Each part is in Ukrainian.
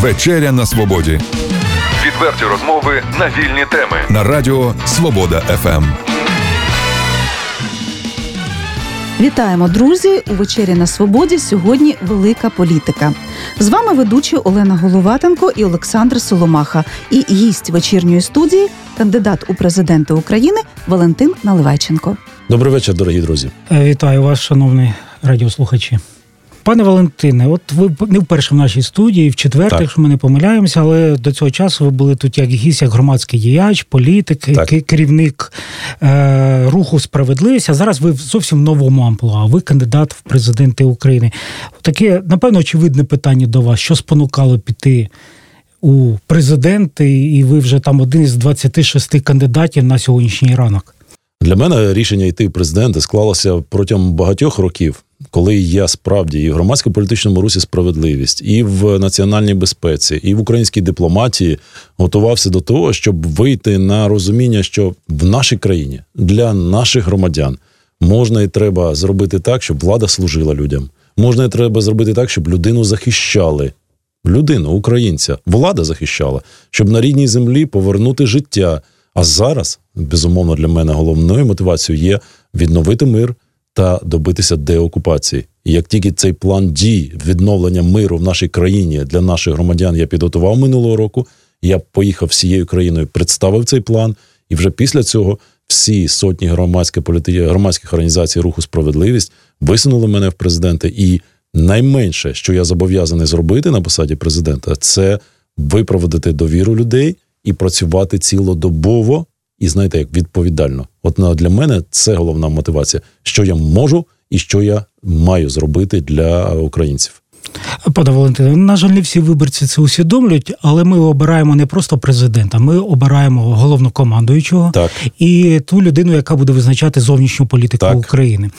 Вечеря на свободі. Відверті розмови на вільні теми на Радіо Свобода ФМ. Вітаємо, друзі! У вечері на свободі. Сьогодні велика політика. З вами ведучі Олена Головатенко і Олександр Соломаха. І гість вечірньої студії, кандидат у президенти України Валентин Наливайченко. Добрий вечір, дорогі друзі. Е, вітаю вас, шановні радіослухачі. Пане Валентине, от ви не вперше в нашій студії, в четвертий, якщо ми не помиляємося, але до цього часу ви були тут як гість, як громадський діяч, політик, так. керівник е, руху справедливість. А зараз ви в зовсім новому амплуа. Ви кандидат в президенти України. Таке, напевно, очевидне питання до вас: що спонукало піти у президенти, і ви вже там один із 26 кандидатів на сьогоднішній ранок? Для мене рішення йти в президенти склалося протягом багатьох років коли я справді і в громадсько-політичному русі справедливість, і в національній безпеці, і в українській дипломатії готувався до того, щоб вийти на розуміння, що в нашій країні для наших громадян можна і треба зробити так, щоб влада служила людям. Можна і треба зробити так, щоб людину захищали. Людину, українця, влада захищала, щоб на рідній землі повернути життя. А зараз, безумовно, для мене головною мотивацією є відновити мир та добитися деокупації. І як тільки цей план дій відновлення миру в нашій країні для наших громадян я підготував минулого року, я поїхав всією країною, представив цей план, і вже після цього всі сотні громадських політи... громадських організацій руху справедливість висунули мене в президенти. І найменше, що я зобов'язаний зробити на посаді президента, це випроводити довіру людей і працювати цілодобово і знаєте, як відповідально. От для мене це головна мотивація, що я можу і що я маю зробити для українців. Пане Валентине, на жаль, не всі виборці це усвідомлюють, але ми обираємо не просто президента, ми обираємо головнокомандуючого так. і ту людину, яка буде визначати зовнішню політику так. України.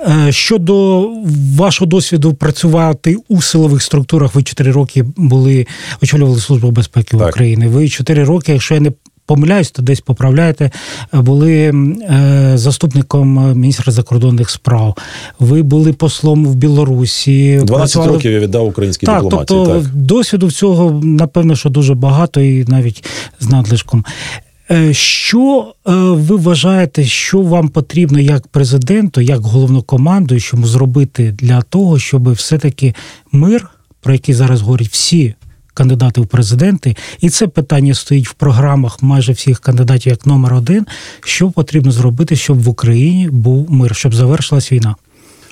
Е, щодо вашого досвіду працювати у силових структурах, ви чотири роки були очолювали службу безпеки так. України. Ви чотири роки, якщо я не помиляюсь, то десь поправляєте, були е, заступником міністра закордонних справ. Ви були послом в Білорусі. 12 працювали... років я віддав українській так, дипломатії. Тобто так. досвіду цього, напевно, що дуже багато і навіть з надлишком. Е, що е, ви вважаєте, що вам потрібно як президенту, як головнокомандуючому зробити для того, щоб все-таки мир, про який зараз говорять всі кандидати в президенти, і це питання стоїть в програмах майже всіх кандидатів як номер один. Що потрібно зробити, щоб в Україні був мир, щоб завершилась війна?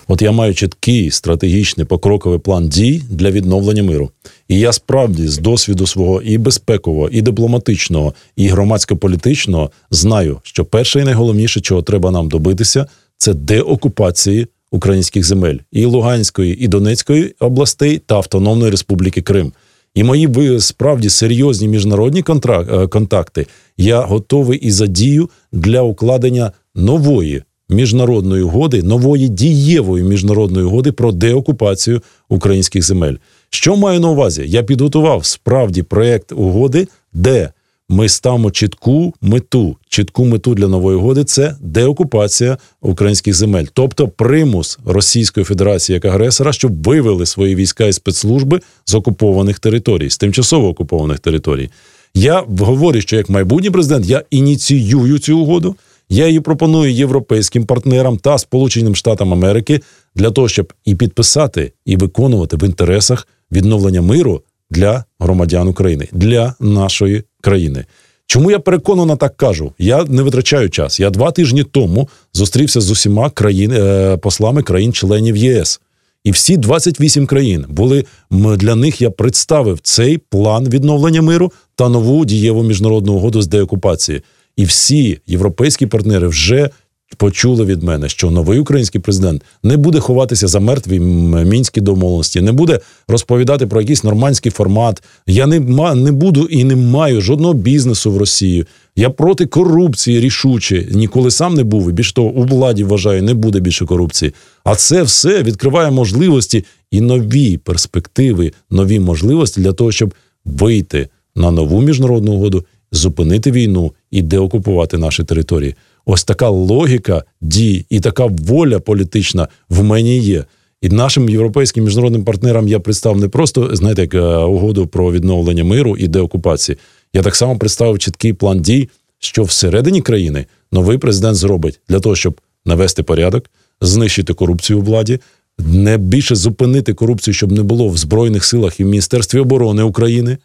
От я маю чіткий стратегічний покроковий план дій для відновлення миру. І я справді з досвіду свого і безпекового, і дипломатичного, і громадсько-політичного знаю, що перше і найголовніше, чого треба нам добитися, це деокупації українських земель і Луганської, і Донецької областей та Автономної Республіки Крим і мої справді серйозні міжнародні е, контакти, я готовий і задію для укладення нової міжнародної угоди, нової дієвої міжнародної угоди про деокупацію українських земель. Що маю на увазі? Я підготував справді проект угоди, де ми ставимо чітку мету, чітку мету для нової угоди це деокупація українських земель, тобто примус Російської Федерації як агресора, щоб вивели свої війська і спецслужби з окупованих територій, з тимчасово окупованих територій. Я говорю, що як майбутній президент я ініціюю цю угоду. Я її пропоную європейським партнерам та Сполученим Штатам Америки для того, щоб і підписати, і виконувати в інтересах відновлення миру для громадян України, для нашої країни. Чому я переконано так кажу? Я не витрачаю час. Я два тижні тому зустрівся з усіма країн е, послами країн-членів ЄС. І всі 28 країн були для них. Я представив цей план відновлення миру та нову дієву міжнародну угоду з деокупації. І всі європейські партнери вже почули від мене, що новий український президент не буде ховатися за мертві мінські домовленості, не буде розповідати про якийсь нормандський формат. Я не не буду і не маю жодного бізнесу в Росії. Я проти корупції рішуче ніколи сам не був. І більш того, у владі вважаю, не буде більше корупції. А це все відкриває можливості і нові перспективи, нові можливості для того, щоб вийти на нову міжнародну угоду, зупинити війну і деокупувати наші території. Ось така логіка дій і така воля політична в мені є. І нашим європейським міжнародним партнерам я представив не просто знаєте, як е, угоду про відновлення миру і деокупації. Я так само представив чіткий план дій, що всередині країни новий президент зробить для того, щоб навести порядок, знищити корупцію у владі, не більше зупинити корупцію, щоб не було в Збройних силах і в Міністерстві оборони України.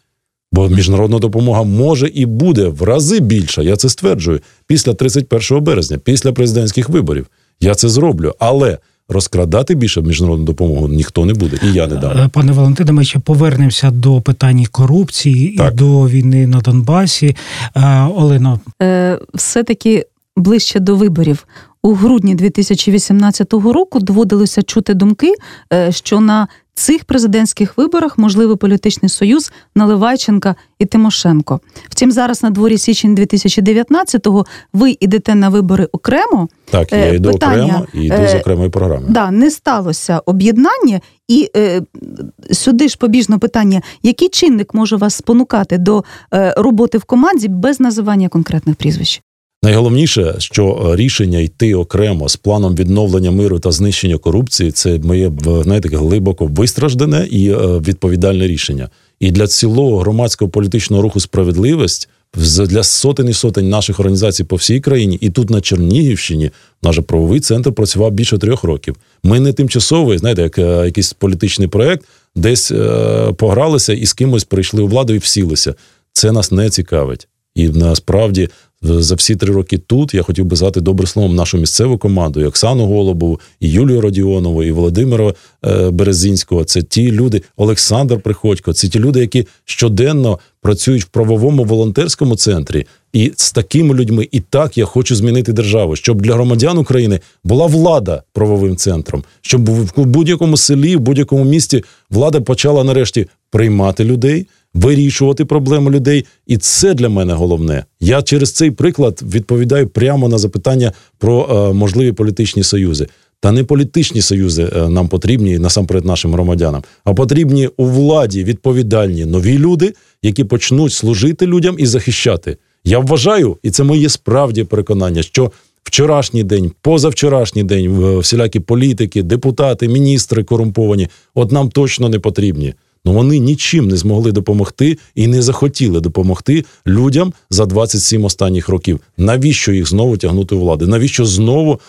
Бо міжнародна допомога може і буде в рази більша. Я це стверджую після 31 березня, після президентських виборів. Я це зроблю, але розкрадати більше міжнародну допомогу ніхто не буде, і я не дам. Е, пане Валентине. Ми ще повернемося до питань корупції так. і до війни на Донбасі. Е, Олено, е, все таки ближче до виборів. У грудні 2018 року доводилося чути думки, е, що на цих президентських виборах можливий політичний союз Наливайченка і Тимошенко. Втім, зараз на дворі січень 2019-го ви йдете на вибори окремо. Так, я е, йду Питання, окремо і йду з е, окремої програми. Да, не сталося об'єднання, і е, сюди ж побіжно питання: який чинник може вас спонукати до е, роботи в команді без називання конкретних прізвищ? Найголовніше, що рішення йти окремо з планом відновлення миру та знищення корупції, це моє знаєте, глибоко вистраждане і е, відповідальне рішення. І для цілого громадського політичного руху справедливість для сотень і сотень наших організацій по всій країні, і тут на Чернігівщині наш правовий центр працював більше трьох років. Ми не тимчасовий, знаєте, як е, якийсь політичний проект, десь е, погралися і з кимось прийшли у владу і всілися. Це нас не цікавить. І насправді за всі три роки тут я хотів би згадати добре словом нашу місцеву команду, і Оксану Голубову, і Юлію Радіонову, і Володимира е, Березінського. Це ті люди, Олександр Приходько. Це ті люди, які щоденно працюють в правовому волонтерському центрі. І з такими людьми, і так я хочу змінити державу, щоб для громадян України була влада правовим центром, щоб в будь-якому селі, в будь-якому місті влада почала нарешті приймати людей вирішувати проблеми людей, і це для мене головне. Я через цей приклад відповідаю прямо на запитання про е, можливі політичні союзи. Та не політичні союзи е, нам потрібні насамперед нашим громадянам, а потрібні у владі відповідальні нові люди, які почнуть служити людям і захищати. Я вважаю, і це моє справді переконання, що вчорашній день, позавчорашній день, всілякі політики, депутати, міністри корумповані, от нам точно не потрібні. Ну вони нічим не змогли допомогти і не захотіли допомогти людям за 27 останніх років. Навіщо їх знову тягнути у влади? Навіщо знову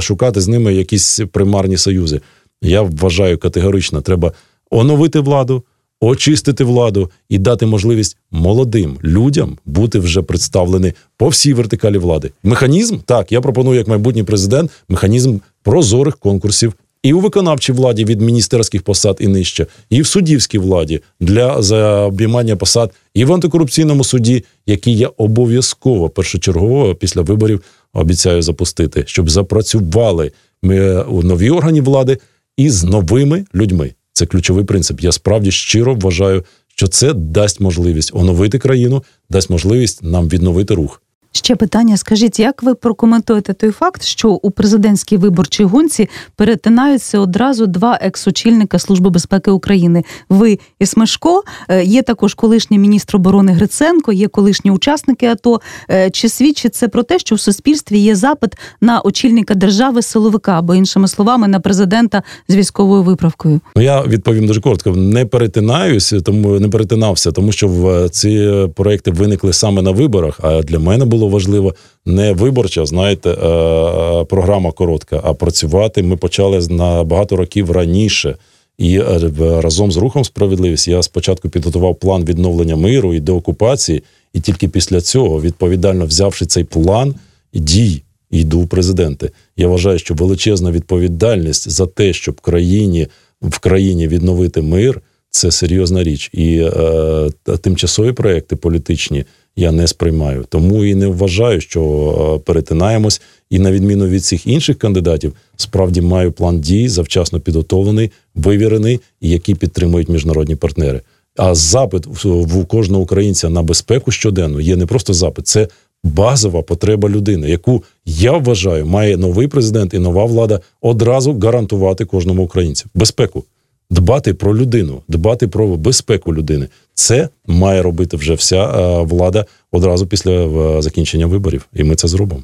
шукати з ними якісь примарні союзи? Я вважаю категорично, треба оновити владу. Очистити владу і дати можливість молодим людям бути вже представлені по всій вертикалі влади. Механізм так я пропоную як майбутній президент механізм прозорих конкурсів і у виконавчій владі від міністерських посад і нижче, і в суддівській владі для заобіймання посад, і в антикорупційному суді, який я обов'язково першочергово після виборів обіцяю запустити, щоб запрацювали ми у нові органі влади із новими людьми. Це ключовий принцип. Я справді щиро вважаю, що це дасть можливість оновити країну, дасть можливість нам відновити рух. Ще питання: скажіть, як ви прокоментуєте той факт, що у президентській виборчій гонці перетинаються одразу два екс-очільника Служби безпеки України? Ви і Смешко, е, є також колишній міністр оборони Гриценко, є колишні учасники АТО. Е, чи свідчить це про те, що в суспільстві є запит на очільника держави силовика, або іншими словами на президента з військовою виправкою? Ну я відповім дуже коротко. Не перетинаюся, тому не перетинався, тому що в е, ці проекти виникли саме на виборах. А для мене було було важливо не виборча, знаєте, е, е, програма коротка, а працювати ми почали на багато років раніше. І е, разом з рухом справедливість я спочатку підготував план відновлення миру і деокупації, і тільки після цього, відповідально взявши цей план дій, йду в президенти. Я вважаю, що величезна відповідальність за те, щоб країні в країні відновити мир, це серйозна річ. І е, тимчасові проекти політичні я не сприймаю. Тому і не вважаю, що е, перетинаємось. І на відміну від всіх інших кандидатів, справді маю план дій, завчасно підготовлений, вивірений і який підтримують міжнародні партнери. А запит в кожного українця на безпеку щоденно є не просто запит, це базова потреба людини, яку я вважаю, має новий президент і нова влада одразу гарантувати кожному українцю безпеку дбати про людину, дбати про безпеку людини. Це має робити вже вся е, влада одразу після е, закінчення виборів, і ми це зробимо.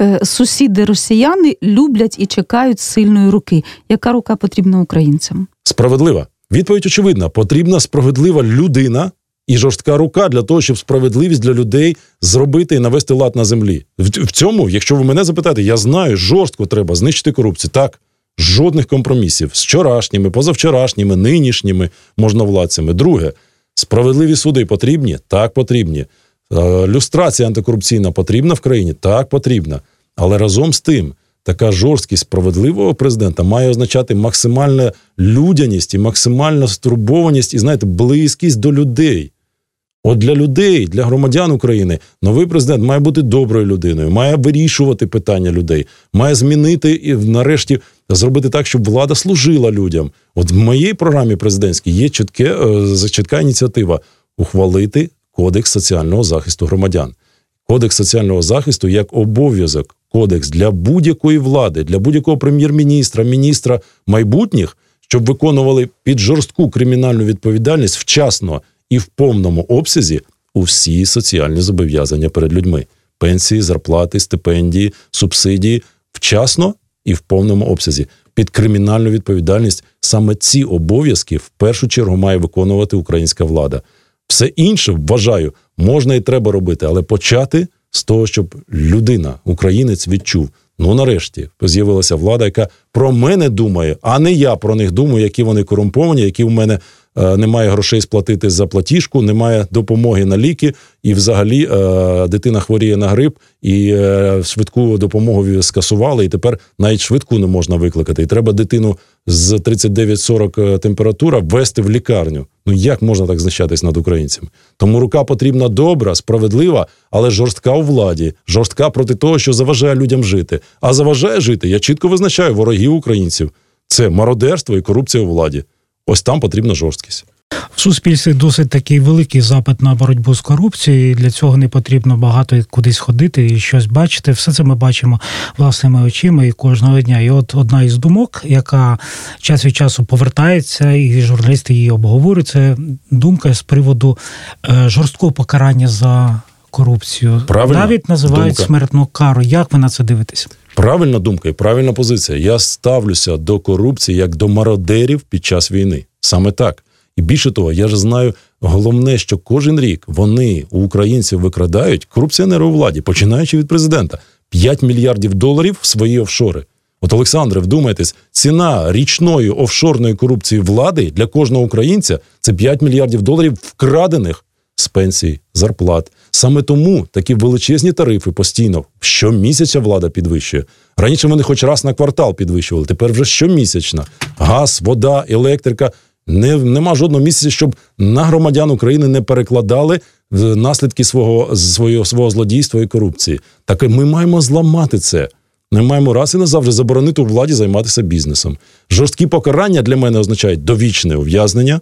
е, сусіди росіяни люблять і чекають сильної руки. Яка рука потрібна українцям? Справедлива. Відповідь очевидна: потрібна справедлива людина і жорстка рука для того, щоб справедливість для людей зробити і навести лад на землі. В цьому, якщо ви мене запитаєте, я знаю, жорстко треба знищити корупцію. Так, жодних компромісів з вчорашніми, позавчорашніми, нинішніми можновладцями. Друге, справедливі суди потрібні? Так, потрібні. Е, люстрація антикорупційна потрібна в країні? Так, потрібна. Але разом з тим така жорсткість справедливого президента має означати максимальна людяність і максимальна стурбованість і знаєте, близькість до людей. От для людей, для громадян України, новий президент має бути доброю людиною, має вирішувати питання людей, має змінити і нарешті зробити так, щоб влада служила людям. От в моїй програмі президентській є чітке, е, чітка ініціатива ухвалити кодекс соціального захисту громадян. Кодекс соціального захисту як обов'язок кодекс для будь-якої влади, для будь-якого прем'єр-міністра, міністра майбутніх, щоб виконували під жорстку кримінальну відповідальність вчасно і в повному обсязі усі соціальні зобов'язання перед людьми: пенсії, зарплати, стипендії, субсидії вчасно і в повному обсязі. Під кримінальну відповідальність саме ці обов'язки в першу чергу має виконувати українська влада. Все інше вважаю, можна і треба робити, але почати з того, щоб людина, українець, відчув. Ну нарешті з'явилася влада, яка про мене думає, а не я про них думаю, які вони корумповані, які в мене немає грошей сплатити за платіжку, немає допомоги на ліки, і взагалі е, дитина хворіє на грип, і е, швидку допомогу скасували. І тепер навіть швидку не можна викликати. І треба дитину з 39-40 температура ввести в лікарню. Ну як можна так знущатись над українцями? Тому рука потрібна добра, справедлива, але жорстка у владі, жорстка проти того, що заважає людям жити. А заважає жити. Я чітко визначаю ворогів українців. Це мародерство і корупція у владі. Ось там потрібна жорсткість. В суспільстві досить такий великий запит на боротьбу з корупцією. і Для цього не потрібно багато кудись ходити і щось бачити. Все це ми бачимо власними очима і кожного дня. І от одна із думок, яка час від часу повертається, і журналісти її обговорюють, це думка з приводу е, жорсткого покарання за корупцію. Правильно. Навіть називають думка. смертну кару. Як ви на це дивитесь? Правильна думка і правильна позиція. Я ставлюся до корупції як до мародерів під час війни. Саме так. І більше того, я ж знаю головне, що кожен рік вони у українців викрадають корупціонери у владі, починаючи від президента, 5 мільярдів доларів в свої офшори. От, Олександре, вдумайтесь, ціна річної офшорної корупції влади для кожного українця це 5 мільярдів доларів вкрадених пенсій, зарплат. Саме тому такі величезні тарифи постійно щомісяця влада підвищує. Раніше вони хоч раз на квартал підвищували, тепер вже щомісячна. Газ, вода, електрика. Не, Нема жодного місяця, щоб на громадян України не перекладали наслідки свого свого, свого злодійства і корупції. Так ми маємо зламати це. Ми маємо раз і назавжди заборонити у владі займатися бізнесом. Жорсткі покарання для мене означають довічне ув'язнення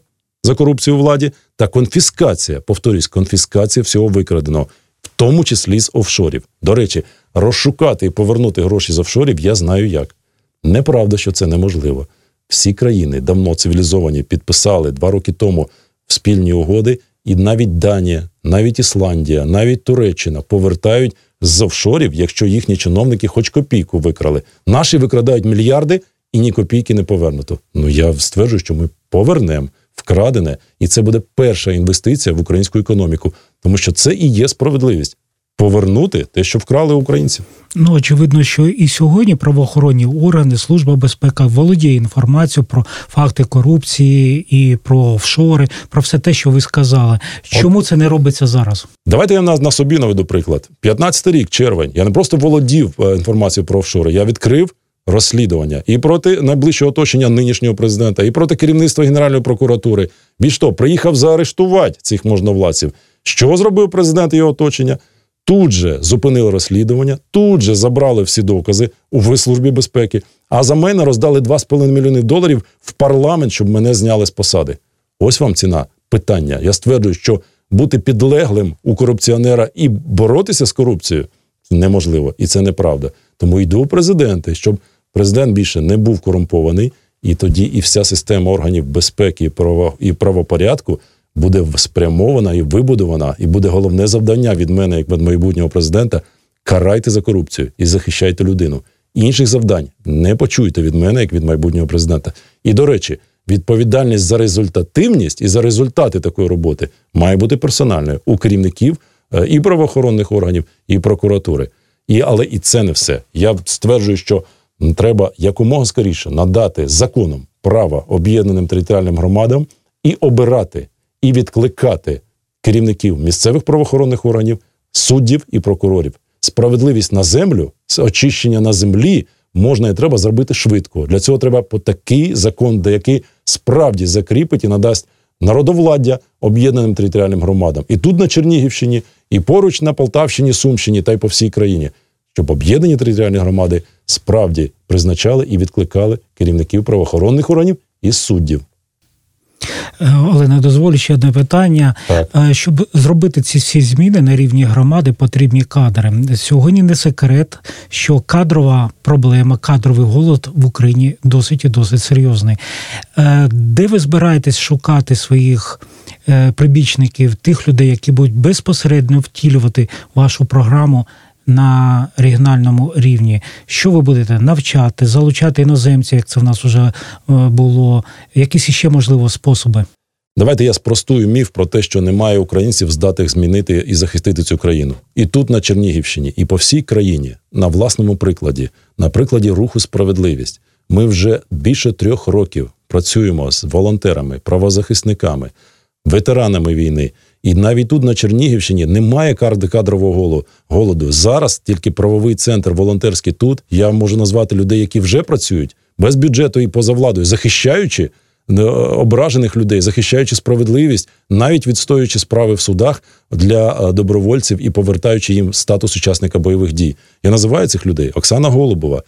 за корупцію у владі та конфіскація. Повторюсь, конфіскація всього викраденого, в тому числі з офшорів. До речі, розшукати і повернути гроші з офшорів я знаю як. Неправда, що це неможливо. Всі країни давно цивілізовані підписали два роки тому спільні угоди, і навіть Данія, навіть Ісландія, навіть Туреччина повертають з офшорів, якщо їхні чиновники хоч копійку викрали. Наші викрадають мільярди і ні копійки не повернуто. Ну я стверджую, що ми повернемо вкрадене, і це буде перша інвестиція в українську економіку, тому що це і є справедливість. Повернути те, що вкрали українці, ну очевидно, що і сьогодні правоохоронні органи, служба безпеки володіє інформацією про факти корупції і про офшори, про все те, що ви сказали. Чому От, це не робиться зараз? Давайте я на, на собі наведу приклад. 15 рік, червень. Я не просто володів е, інформацією про офшори. Я відкрив розслідування і проти найближчого оточення нинішнього президента, і проти керівництва Генеральної прокуратури. Більш того, приїхав заарештувати цих можновладців. Що зробив президент і його оточення? Тут же зупинили розслідування, тут же забрали всі докази у службі безпеки. А за мене роздали 2,5 мільйони доларів в парламент, щоб мене зняли з посади. Ось вам ціна питання. Я стверджую, що бути підлеглим у корупціонера і боротися з корупцією неможливо, і це неправда. Тому йду у президенти, щоб президент більше не був корумпований, і тоді і вся система органів безпеки і правопорядку буде спрямована і вибудована, і буде головне завдання від мене, як від майбутнього президента карайте за корупцію і захищайте людину. Інших завдань не почуйте від мене, як від майбутнього президента. І до речі, відповідальність за результативність і за результати такої роботи має бути персональною у керівників е, і правоохоронних органів, і прокуратури. І, Але і це не все. Я стверджую, що треба якомога скоріше надати законом право об'єднаним територіальним громадам і обирати, і відкликати керівників місцевих правоохоронних органів, суддів і прокурорів. Справедливість на землю, очищення на землі можна і треба зробити швидко. Для цього треба по такий закон, де який справді закріпить і надасть народовладдя об'єднаним територіальним громадам. І тут на Чернігівщині, і поруч на Полтавщині, Сумщині та й по всій країні, щоб об'єднані територіальні громади справді призначали і відкликали керівників правоохоронних органів і суддів. Е, Олена, дозволю ще одне питання. Так. Е, щоб зробити ці всі зміни на рівні громади, потрібні кадри. Сьогодні не секрет, що кадрова проблема, кадровий голод в Україні досить і досить серйозний. Е, де ви збираєтесь шукати своїх прибічників, тих людей, які будуть безпосередньо втілювати вашу програму на регіональному рівні, що ви будете навчати, залучати іноземців, як це в нас вже е, було, якісь іще можливо способи. Давайте я спростую міф про те, що немає українців, здатних змінити і захистити цю країну. І тут, на Чернігівщині, і по всій країні, на власному прикладі, на прикладі руху справедливість, ми вже більше трьох років працюємо з волонтерами, правозахисниками, ветеранами війни. І навіть тут на Чернігівщині немає кадрового голоду. Зараз тільки правовий центр волонтерський тут. Я можу назвати людей, які вже працюють без бюджету і поза владою, захищаючи е, ображених людей, захищаючи справедливість, навіть відстоюючи справи в судах для е, добровольців і повертаючи їм статус учасника бойових дій. Я називаю цих людей Оксана Голубова.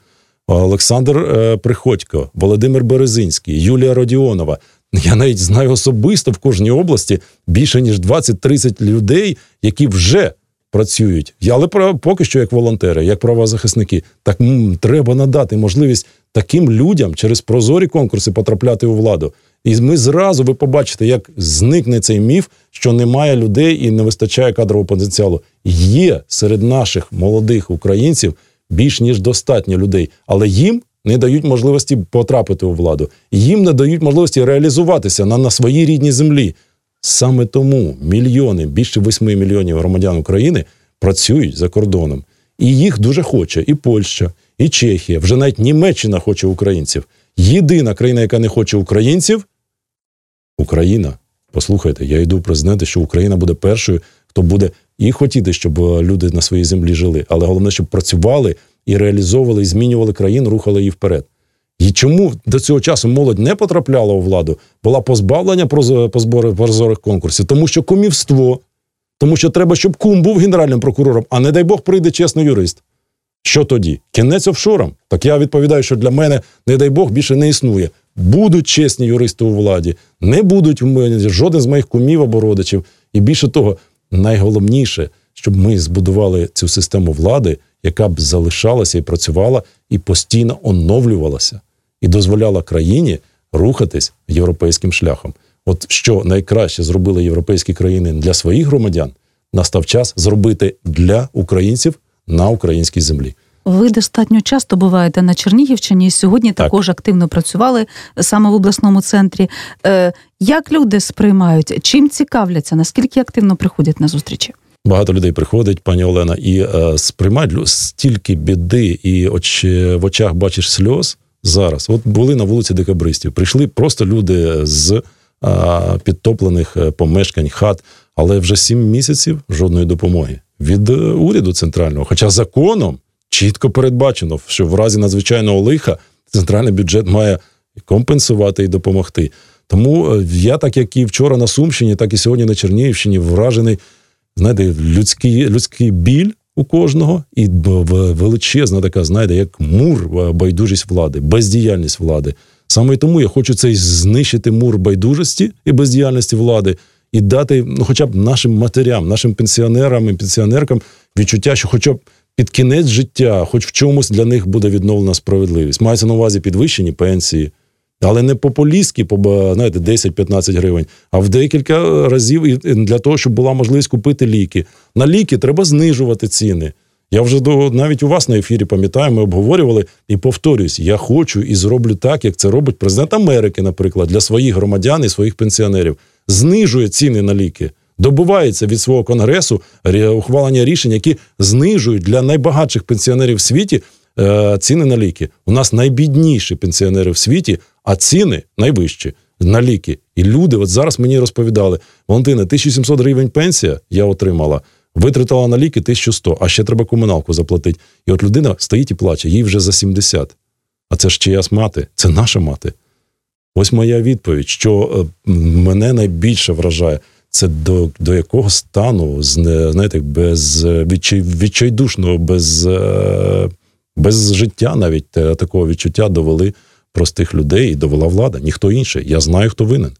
Олександр е, Приходько, Володимир Березинський, Юлія Родіонова я навіть знаю особисто в кожній області більше ніж 20-30 людей, які вже працюють. Але поки що як волонтери, як правозахисники. Так м, треба надати можливість таким людям через прозорі конкурси потрапляти у владу. І ми зразу ви побачите, як зникне цей міф, що немає людей і не вистачає кадрового потенціалу. Є серед наших молодих українців більш ніж достатньо людей, але їм не дають можливості потрапити у владу, їм не дають можливості реалізуватися на, на своїй рідній землі. Саме тому мільйони, більше 8 мільйонів громадян України працюють за кордоном. І їх дуже хоче і Польща, і Чехія. Вже навіть Німеччина хоче українців. Єдина країна, яка не хоче українців Україна. Послухайте, я йду президенти, що Україна буде першою, хто буде і хотіти, щоб е, люди на своїй землі жили, але головне, щоб працювали і реалізовували, і змінювали країну, рухали її вперед. І чому до цього часу молодь не потрапляла у владу, була позбавлення прозорих конкурсів, тому що кумівство, тому що треба, щоб кум був генеральним прокурором, а не дай Бог прийде чесний юрист. Що тоді? Кінець офшорам? Так я відповідаю, що для мене, не дай Бог, більше не існує. Будуть чесні юристи у владі, не будуть жоден з моїх кумів або родичів. І більше того, найголовніше, щоб ми збудували цю систему влади, яка б залишалася і працювала, і постійно оновлювалася, і дозволяла країні рухатись європейським шляхом. От що найкраще зробили європейські країни для своїх громадян, настав час зробити для українців на українській землі. Ви достатньо часто буваєте на Чернігівщині і сьогодні так. також активно працювали саме в обласному центрі. Е, Як люди сприймають, чим цікавляться, наскільки активно приходять на зустрічі? Багато людей приходить, пані Олена, і е, сприймають стільки біди, і оч, в очах бачиш сльоз зараз. От були на вулиці Декабристів. Прийшли просто люди з е, підтоплених е, помешкань, хат, але вже сім місяців жодної допомоги від е, уряду центрального. Хоча законом чітко передбачено, що в разі надзвичайного лиха центральний бюджет має компенсувати і допомогти. Тому е, я, так як і вчора на Сумщині, так і сьогодні на Чернігівщині, вражений знаєте, людський людський біль у кожного, і величезна така, знаєте, як мур байдужість влади, бездіяльність влади. Саме тому я хочу цей знищити мур байдужості і бездіяльності влади і дати, ну, хоча б нашим матерям, нашим пенсіонерам і пенсіонеркам відчуття, що, хоча б під кінець життя, хоч в чомусь для них буде відновлена справедливість. Мається на увазі підвищені пенсії. Але не популістські, по знаєте, 10-15 гривень, а в декілька разів для того, щоб була можливість купити ліки. На ліки треба знижувати ціни. Я вже до навіть у вас на ефірі пам'ятаю, ми обговорювали і повторюсь, я хочу і зроблю так, як це робить президент Америки, наприклад, для своїх громадян і своїх пенсіонерів. Знижує ціни на ліки, добувається від свого конгресу ухвалення рішень, які знижують для найбагатших пенсіонерів в світі е, ціни на ліки. У нас найбідніші пенсіонери в світі, а ціни найвищі на ліки. І люди, от зараз мені розповідали, Валентина, 1700 гривень пенсія я отримала. Витратила на ліки 1100, а ще треба комуналку заплатити. І от людина стоїть і плаче, їй вже за 70. А це ж чиясь мати, це наша мати. Ось моя відповідь, що е, мене найбільше вражає, це до до якого стану, знаєте, без відчай, відчайдушного, без е, без життя навіть е, такого відчуття довели простих людей і довела влада. Ніхто інший. Я знаю, хто винен.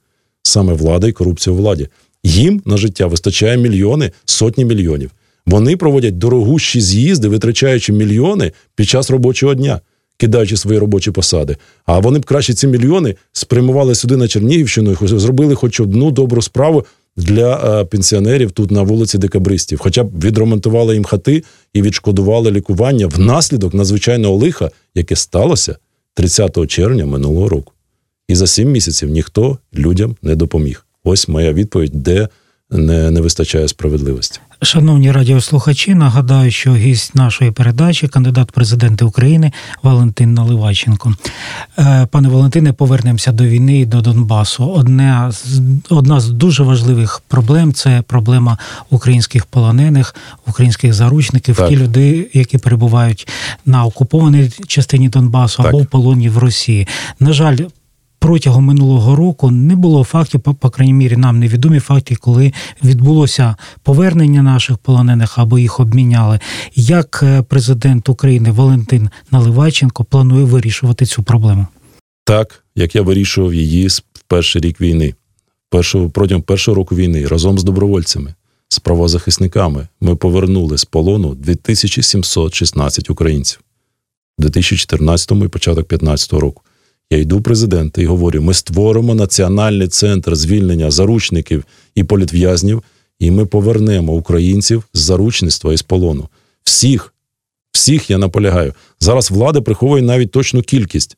Саме влада і корупція у владі. Їм на життя вистачає мільйони, сотні мільйонів. Вони проводять дорогущі з'їзди, витрачаючи мільйони під час робочого дня, кидаючи свої робочі посади. А вони б краще ці мільйони спрямували сюди на Чернігівщину і зробили хоч одну добру справу для е, пенсіонерів тут на вулиці Декабристів. Хоча б відремонтували їм хати і відшкодували лікування внаслідок надзвичайного лиха, яке сталося 30 червня минулого року. І за сім місяців ніхто людям не допоміг. Ось моя відповідь, де не не вистачає справедливості. Шановні радіослухачі, нагадаю, що гість нашої передачі, кандидат президенти України Валентин Наливайченко. Е, пане Валентине, повернемося до війни і до Донбасу. Одна з одна з дуже важливих проблем це проблема українських полонених, українських заручників, так. ті люди, які перебувають на окупованій частині Донбасу так. або в полоні в Росії. На жаль, протягом минулого року не було фактів, по, крайній мірі, нам невідомі факти, коли відбулося повернення наших полонених або їх обміняли. Як е, президент України Валентин Наливайченко планує вирішувати цю проблему? Так як я вирішував її в перший рік війни, першого протягом першого року війни разом з добровольцями. З правозахисниками ми повернули з полону 2716 українців у 2014 і початок 2015 року. Я йду в президента і говорю: ми створимо національний центр звільнення заручників і політв'язнів, і ми повернемо українців з заручництва і з полону. Всіх, всіх я наполягаю. Зараз влада приховує навіть точну кількість.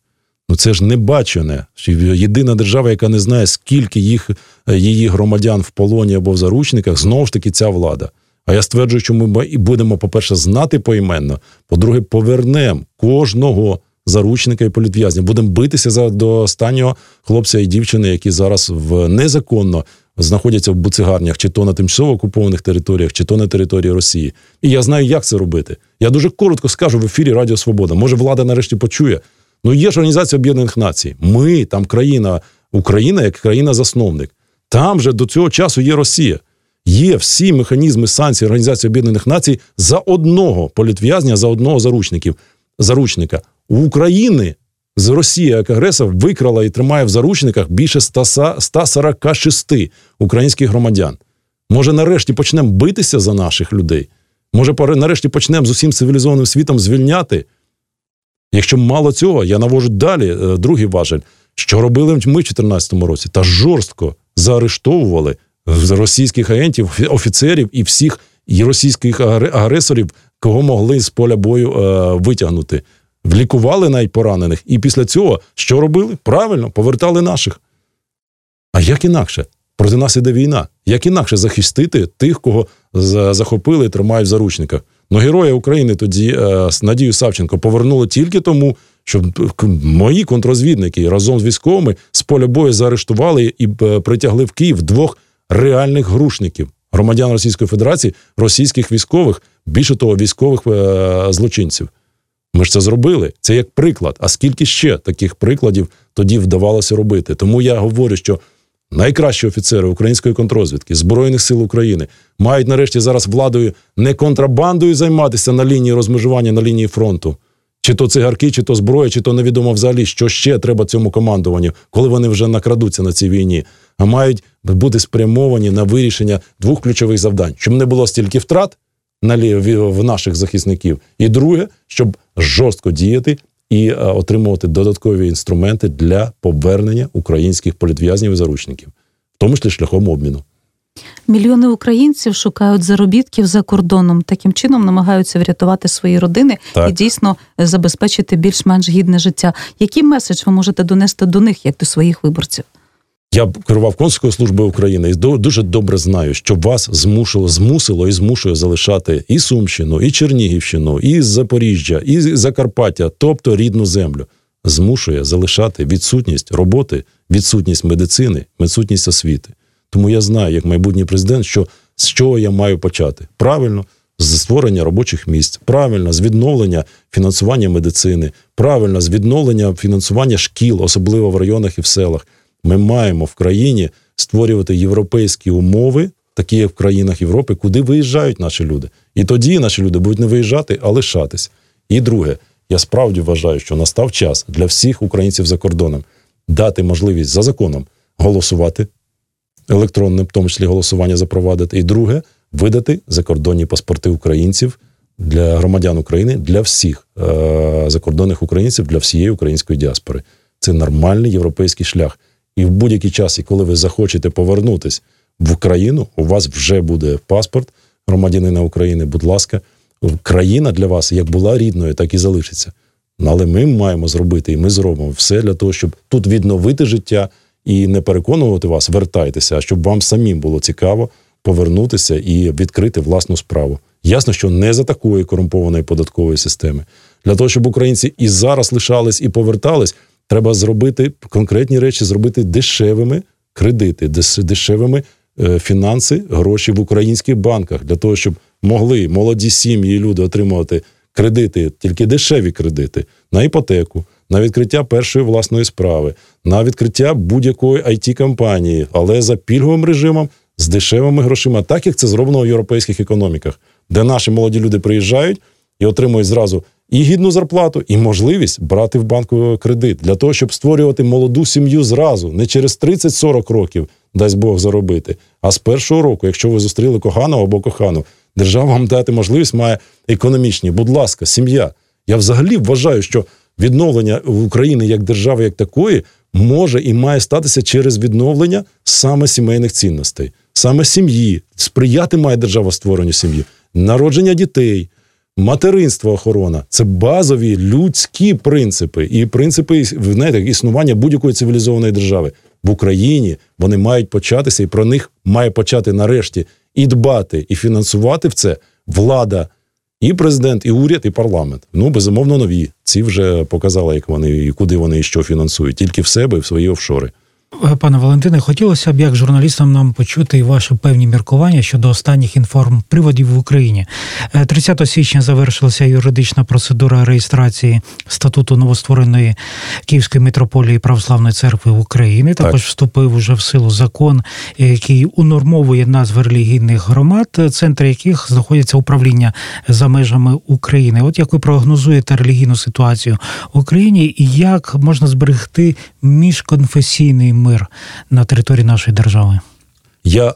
Ну це ж не бачене. Єдина держава, яка не знає, скільки їх, її громадян в полоні або в заручниках, знову ж таки, ця влада. А я стверджую, що ми будемо, по-перше, знати поіменно, по-друге, повернемо кожного заручника і політв'язня. Будемо битися за до останнього хлопця і дівчини, які зараз в незаконно знаходяться в буцигарнях, чи то на тимчасово окупованих територіях, чи то на території Росії. І я знаю, як це робити. Я дуже коротко скажу в ефірі Радіо Свобода. Може, влада нарешті почує. Ну є ж організація Об'єднаних Націй. Ми там країна, Україна як країна-засновник. Там же до цього часу є Росія. Є всі механізми санкцій Організації Об'єднаних Націй за одного політв'язня, за одного заручників, заручника. У України з Росії як агресор викрала і тримає в заручниках більше 146 українських громадян. Може, нарешті почнемо битися за наших людей? Може, нарешті почнемо з усім цивілізованим світом звільняти? Якщо мало цього, я навожу далі е, другий важель. Що робили ми в 2014 році? Та жорстко заарештовували російських агентів, офіцерів і всіх і російських агресорів, кого могли з поля бою е, витягнути влікували навіть поранених, і після цього що робили? Правильно, повертали наших. А як інакше? Проти нас іде війна. Як інакше захистити тих, кого захопили і тримають в заручниках? Ну, героя України тоді е, Надію Савченко повернули тільки тому, що мої контрозвідники разом з військовими з поля бою заарештували і е, притягли в Київ двох реальних грушників громадян Російської Федерації, російських військових, більше того, військових е, злочинців. Ми ж це зробили. Це як приклад. А скільки ще таких прикладів тоді вдавалося робити? Тому я говорю, що найкращі офіцери української контрозвідки Збройних сил України мають нарешті зараз владою не контрабандою займатися на лінії розмежування на лінії фронту. Чи то цигарки, чи то зброя, чи то невідомо взагалі, що ще треба цьому командуванню, коли вони вже накрадуться на цій війні, а мають бути спрямовані на вирішення двох ключових завдань, щоб не було стільки втрат в наших захисників, і друге, щоб жорстко діяти і е, отримувати додаткові інструменти для повернення українських політв'язнів і заручників, в тому числі шляхом обміну. Мільйони українців шукають заробітків за кордоном, таким чином намагаються врятувати свої родини так. і дійсно забезпечити більш-менш гідне життя. Який меседж ви можете донести до них, як до своїх виборців? Я керував консульською службою України і дуже добре знаю, що вас змусило, змусило і змушує залишати і Сумщину, і Чернігівщину, і Запоріжжя, і Закарпаття, тобто рідну землю, змушує залишати відсутність роботи, відсутність медицини, відсутність освіти. Тому я знаю, як майбутній президент, що з чого я маю почати правильно. З створення робочих місць, правильно, з відновлення фінансування медицини, правильно з відновлення фінансування шкіл, особливо в районах і в селах. Ми маємо в країні створювати європейські умови, такі як в країнах Європи, куди виїжджають наші люди. І тоді наші люди будуть не виїжджати, а лишатись. І друге, я справді вважаю, що настав час для всіх українців за кордоном дати можливість за законом голосувати електронне, в тому числі голосування запровадити. І друге, видати закордонні паспорти українців для громадян України для всіх е- закордонних українців, для всієї української діаспори. Це нормальний європейський шлях. І в будь-який час, і коли ви захочете повернутись в Україну, у вас вже буде паспорт громадянина України. Будь ласка, країна для вас як була рідною, так і залишиться. Але ми маємо зробити, і ми зробимо все для того, щоб тут відновити життя і не переконувати вас, вертайтеся, а щоб вам самим було цікаво повернутися і відкрити власну справу. Ясно, що не за такої корумпованої податкової системи. Для того, щоб українці і зараз лишались і повертались, треба зробити конкретні речі, зробити дешевими кредити, дешевими е, фінанси, гроші в українських банках для того, щоб могли молоді сім'ї і люди отримувати кредити, тільки дешеві кредити на іпотеку, на відкриття першої власної справи, на відкриття будь-якої it компанії, але за пільговим режимом з дешевими грошима, так як це зроблено в європейських економіках, де наші молоді люди приїжджають і отримують зразу і гідну зарплату, і можливість брати в банку кредит для того, щоб створювати молоду сім'ю зразу, не через 30-40 років, дасть Бог заробити. А з першого року, якщо ви зустріли коханого або кохану, держава вам дати можливість має економічні. Будь ласка, сім'я. Я взагалі вважаю, що відновлення України як держави, як такої, може і має статися через відновлення саме сімейних цінностей, саме сім'ї. Сприяти має держава створенню сім'ї, народження дітей. Материнство охорона це базові людські принципи і принципи знаєте, існування будь-якої цивілізованої держави в Україні. Вони мають початися, і про них має почати нарешті і дбати, і фінансувати в це влада, і президент, і уряд, і парламент. Ну безумовно, нові. Ці вже показали, як вони і куди вони і що фінансують, тільки в себе і в свої офшори. Пане Валентине, хотілося б як журналістам нам почути ваші певні міркування щодо останніх інформприводів в Україні. 30 е, січня завершилася юридична процедура реєстрації статуту новоствореної Київської митрополії Православної церкви України. Також так. вступив уже в силу закон, який унормовує назви релігійних громад, центри яких знаходяться управління за межами України. От як ви прогнозуєте релігійну ситуацію в Україні, і як можна зберегти міжконфесійний мир на території нашої держави? Я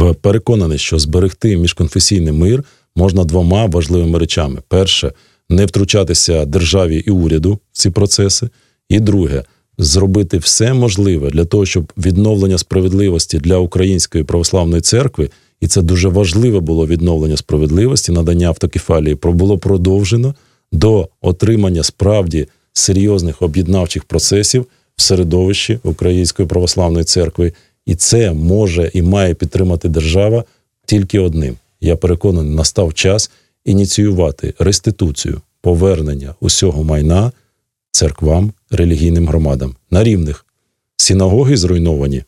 е, переконаний, що зберегти міжконфесійний мир можна двома важливими речами: перше не втручатися державі і уряду в ці процеси, і друге зробити все можливе для того, щоб відновлення справедливості для української православної церкви, і це дуже важливе було відновлення справедливості, надання автокефалії було продовжено до отримання справді серйозних об'єднавчих процесів середовищі Української православної церкви, і це може і має підтримати держава тільки одним. Я переконаний, настав час ініціювати реституцію, повернення усього майна церквам, релігійним громадам на рівних. Синагоги зруйновані,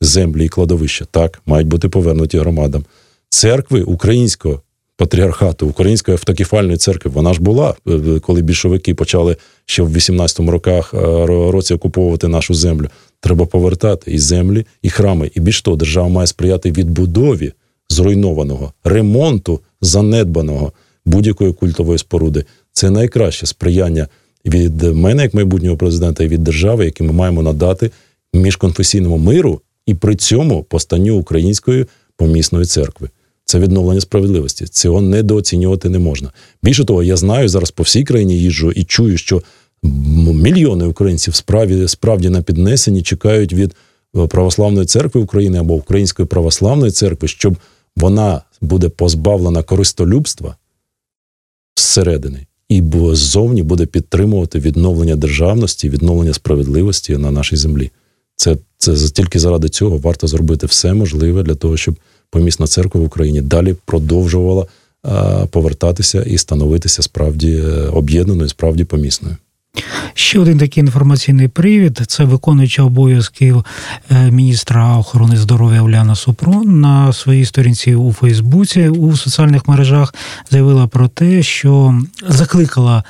землі і кладовища так мають бути повернуті громадам. Церкви українського патріархату Української автокефальної церкви. Вона ж була, е, коли більшовики почали ще в 18-му роках е, році окуповувати нашу землю. Треба повертати і землі, і храми. І більш того, держава має сприяти відбудові зруйнованого, ремонту занедбаного будь-якої культової споруди. Це найкраще сприяння від мене, як майбутнього президента, і від держави, яке ми маємо надати міжконфесійному миру і при цьому постанню української помісної церкви це відновлення справедливості. Цього недооцінювати не можна. Більше того, я знаю зараз по всій країні їжджу і чую, що мільйони українців справді справді на піднесенні чекають від православної церкви України або Української православної церкви, щоб вона буде позбавлена користолюбства зсередини і ззовні буде підтримувати відновлення державності, відновлення справедливості на нашій землі. Це це тільки заради цього варто зробити все можливе для того, щоб помісна церква в Україні далі продовжувала повертатися і становитися справді е, об'єднаною, справді помісною. Ще один такий інформаційний привід це виконуюча обов'язків е, міністра охорони здоров'я Оляна Супрун на своїй сторінці у Фейсбуці у соціальних мережах заявила про те, що закликала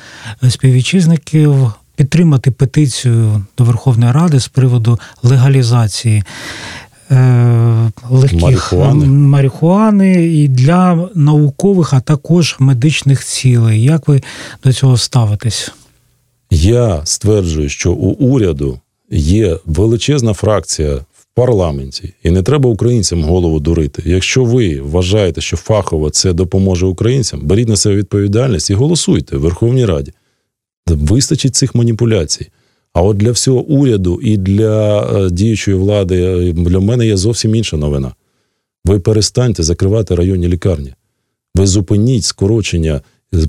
співвітчизників підтримати петицію до Верховної Ради з приводу легалізації. Е, легких марихуани. марихуани і для наукових, а також медичних цілей. Як ви до цього ставитесь? Я стверджую, що у уряду є величезна фракція в парламенті, і не треба українцям голову дурити. Якщо ви вважаєте, що фахово це допоможе українцям, беріть на себе відповідальність і голосуйте в Верховній Раді. Вистачить цих маніпуляцій. А от для всього уряду і для е, діючої влади е, для мене є зовсім інша новина. Ви перестаньте закривати районні лікарні. Ви зупиніть скорочення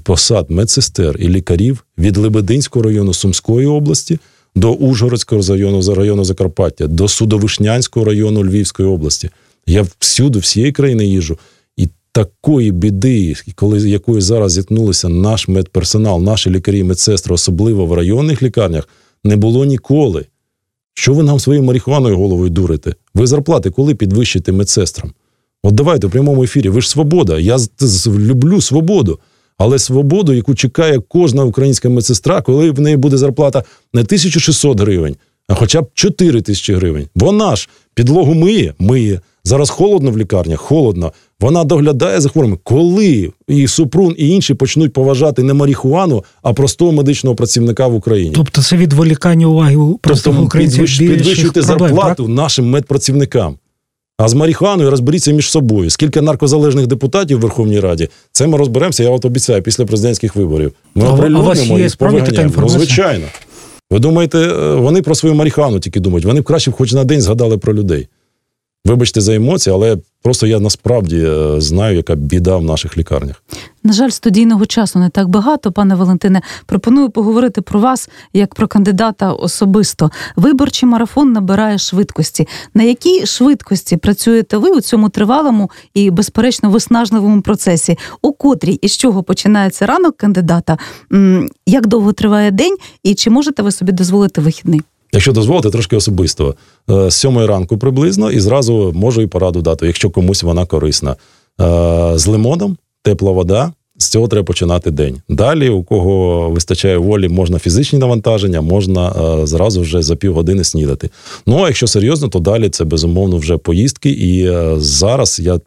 посад медсестер і лікарів від Лебединського району Сумської області до Ужгородського району за району Закарпаття, до Судовишнянського району Львівської області. Я всюди, всієї країни їжу. І такої біди, коли якою зараз зіткнулися наш медперсонал, наші лікарі, медсестри, особливо в районних лікарнях, не було ніколи. Що ви нам своєю марихуаною головою дурите? Ви зарплати коли підвищите медсестрам? От давайте в прямому ефірі. Ви ж свобода. Я люблю свободу але свободу, яку чекає кожна українська медсестра, коли в неї буде зарплата не 1600 гривень, а хоча б 4 тисячі гривень. Вона ж підлогу миє, миє. Зараз холодно в лікарнях, холодно. Вона доглядає за хворими. Коли і Супрун, і інші почнуть поважати не марихуану, а простого медичного працівника в Україні. Тобто це відволікання уваги простого тобто, українців підвищуйте зарплату так? нашим медпрацівникам. А з марихуаною розберіться між собою. Скільки наркозалежних депутатів в Верховній Раді, це ми розберемося, я от обіцяю, після президентських виборів. Ми а, оприлюднимо і повиганяємо. Ну, звичайно. Ви думаєте, е, вони про свою марихуану тільки думають. Вони б краще б хоч на день згадали про людей. Вибачте за емоції, але просто я насправді е, знаю, яка біда в наших лікарнях. На жаль, студійного часу не так багато, пане Валентине. Пропоную поговорити про вас як про кандидата особисто. Виборчий марафон набирає швидкості. На якій швидкості працюєте ви у цьому тривалому і, безперечно, виснажливому процесі? У котрій і з чого починається ранок кандидата? Як довго триває день, і чи можете ви собі дозволити вихідний? Якщо дозволите, трошки особисто е, з сьомої ранку приблизно, і зразу можу і пораду дати, якщо комусь вона корисна. Е, з лимоном, тепла вода. З цього треба починати день. Далі, у кого вистачає волі, можна фізичні навантаження, можна е, зразу вже за півгодини снідати. Ну а якщо серйозно, то далі це безумовно вже поїздки. І зараз я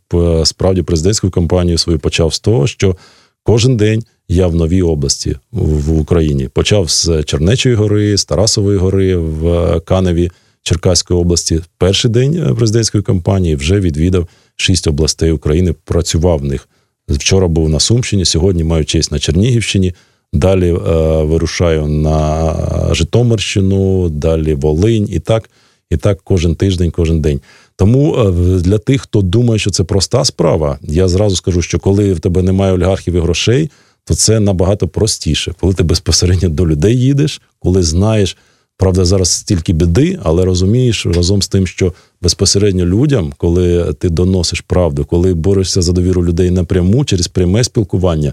справді президентську кампанію свою почав з того, що кожен день я в новій області в Україні. Почав з Чернечої гори, з Тарасової гори в Каневі Черкаської області. Перший день президентської кампанії вже відвідав шість областей України. Працював в них. Вчора був на Сумщині, сьогодні маю честь на Чернігівщині. Далі е, вирушаю на Житомирщину, далі Волинь, і так, і так кожен тиждень, кожен день. Тому е, для тих, хто думає, що це проста справа, я зразу скажу, що коли в тебе немає олігархів і грошей, то це набагато простіше, коли ти безпосередньо до людей їдеш, коли знаєш. Правда, зараз стільки біди, але розумієш разом з тим, що безпосередньо людям, коли ти доносиш правду, коли борешся за довіру людей напряму через пряме спілкування,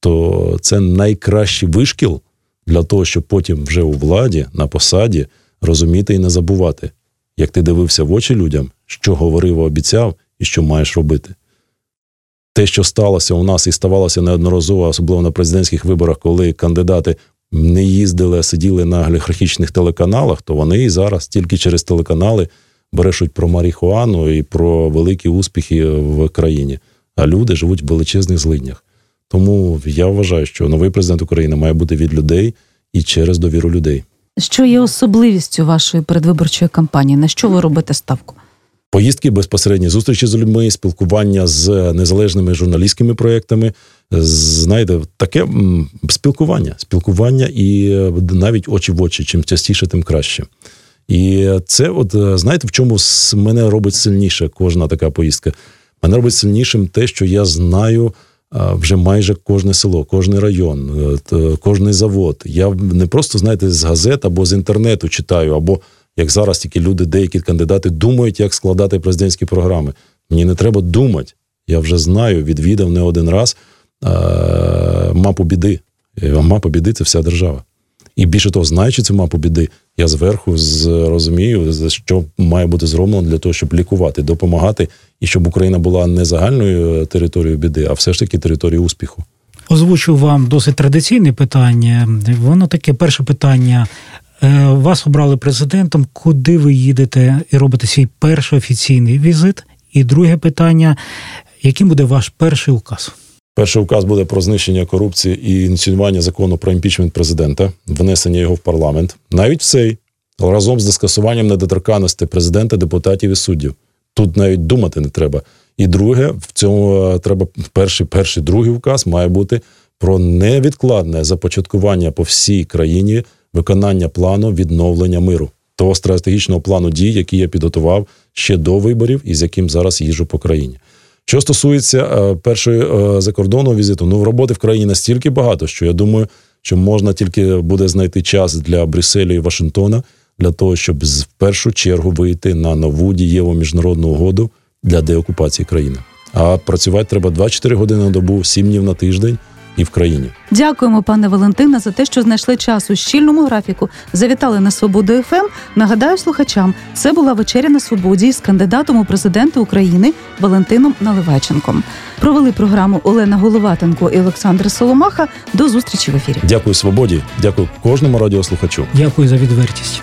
то це найкращий вишкіл для того, щоб потім вже у владі на посаді розуміти і не забувати, як ти дивився в очі людям, що говорив, обіцяв і що маєш робити те, що сталося у нас і ставалося неодноразово, особливо на президентських виборах, коли кандидати не їздили, а сиділи на олігархічних телеканалах, то вони і зараз тільки через телеканали брешуть про марихуану і про великі успіхи в країні. А люди живуть в величезних злиднях. Тому я вважаю, що новий президент України має бути від людей і через довіру людей. Що є особливістю вашої передвиборчої кампанії? На що ви робите ставку? Поїздки, безпосередні зустрічі з людьми, спілкування з незалежними журналістськими проектами. Знаєте, таке спілкування, спілкування і навіть очі в очі. Чим частіше, тим краще. І це, от е, знаєте, в чому мене робить сильніше кожна така поїздка. Мене робить сильнішим те, що я знаю вже майже кожне село, кожний район, е, кожний завод. Я не просто знаєте з газет або з інтернету читаю, або як зараз тільки люди, деякі кандидати думають, як складати президентські програми. Мені не треба думати. Я вже знаю, відвідав не один раз мапу біди. Мапа біди це вся держава. І більше того, знаючи цю мапу біди, я зверху розумію, що має бути зроблено для того, щоб лікувати, допомагати, і щоб Україна була не загальною е, територією біди, а все ж таки територією успіху. Озвучу вам досить традиційне питання. Воно таке перше питання. Е, вас обрали президентом. Куди ви їдете і робите свій перший офіційний візит? І друге питання: яким буде ваш перший указ? Перший указ буде про знищення корупції і ініціювання закону про імпічмент президента, внесення його в парламент, навіть цей разом з скасуванням недоторканності президента, депутатів і суддів. Тут навіть думати не треба. І друге, в цьому е, треба перший, перший, другий указ має бути про невідкладне започаткування по всій країні виконання плану відновлення миру, того стратегічного плану дій, який я підготував ще до виборів і з яким зараз їжу по країні. Що стосується е, першої е, закордонного візиту, ну роботи в країні настільки багато, що я думаю, що можна тільки буде знайти час для Брюсселя і Вашингтона для того, щоб в першу чергу вийти на нову дієву міжнародну угоду для деокупації країни. А працювати треба 24 години на добу, 7 днів на тиждень і в країні. Дякуємо, пане Валентине, за те, що знайшли час у щільному графіку. Завітали на свободу ФМ. Нагадаю слухачам, це була вечеря на свободі з кандидатом у президенти України Валентином Наливайченком. Провели програму Олена Головатенко і Олександр Соломаха. До зустрічі в ефірі. Дякую свободі. Дякую кожному радіослухачу. Дякую за відвертість.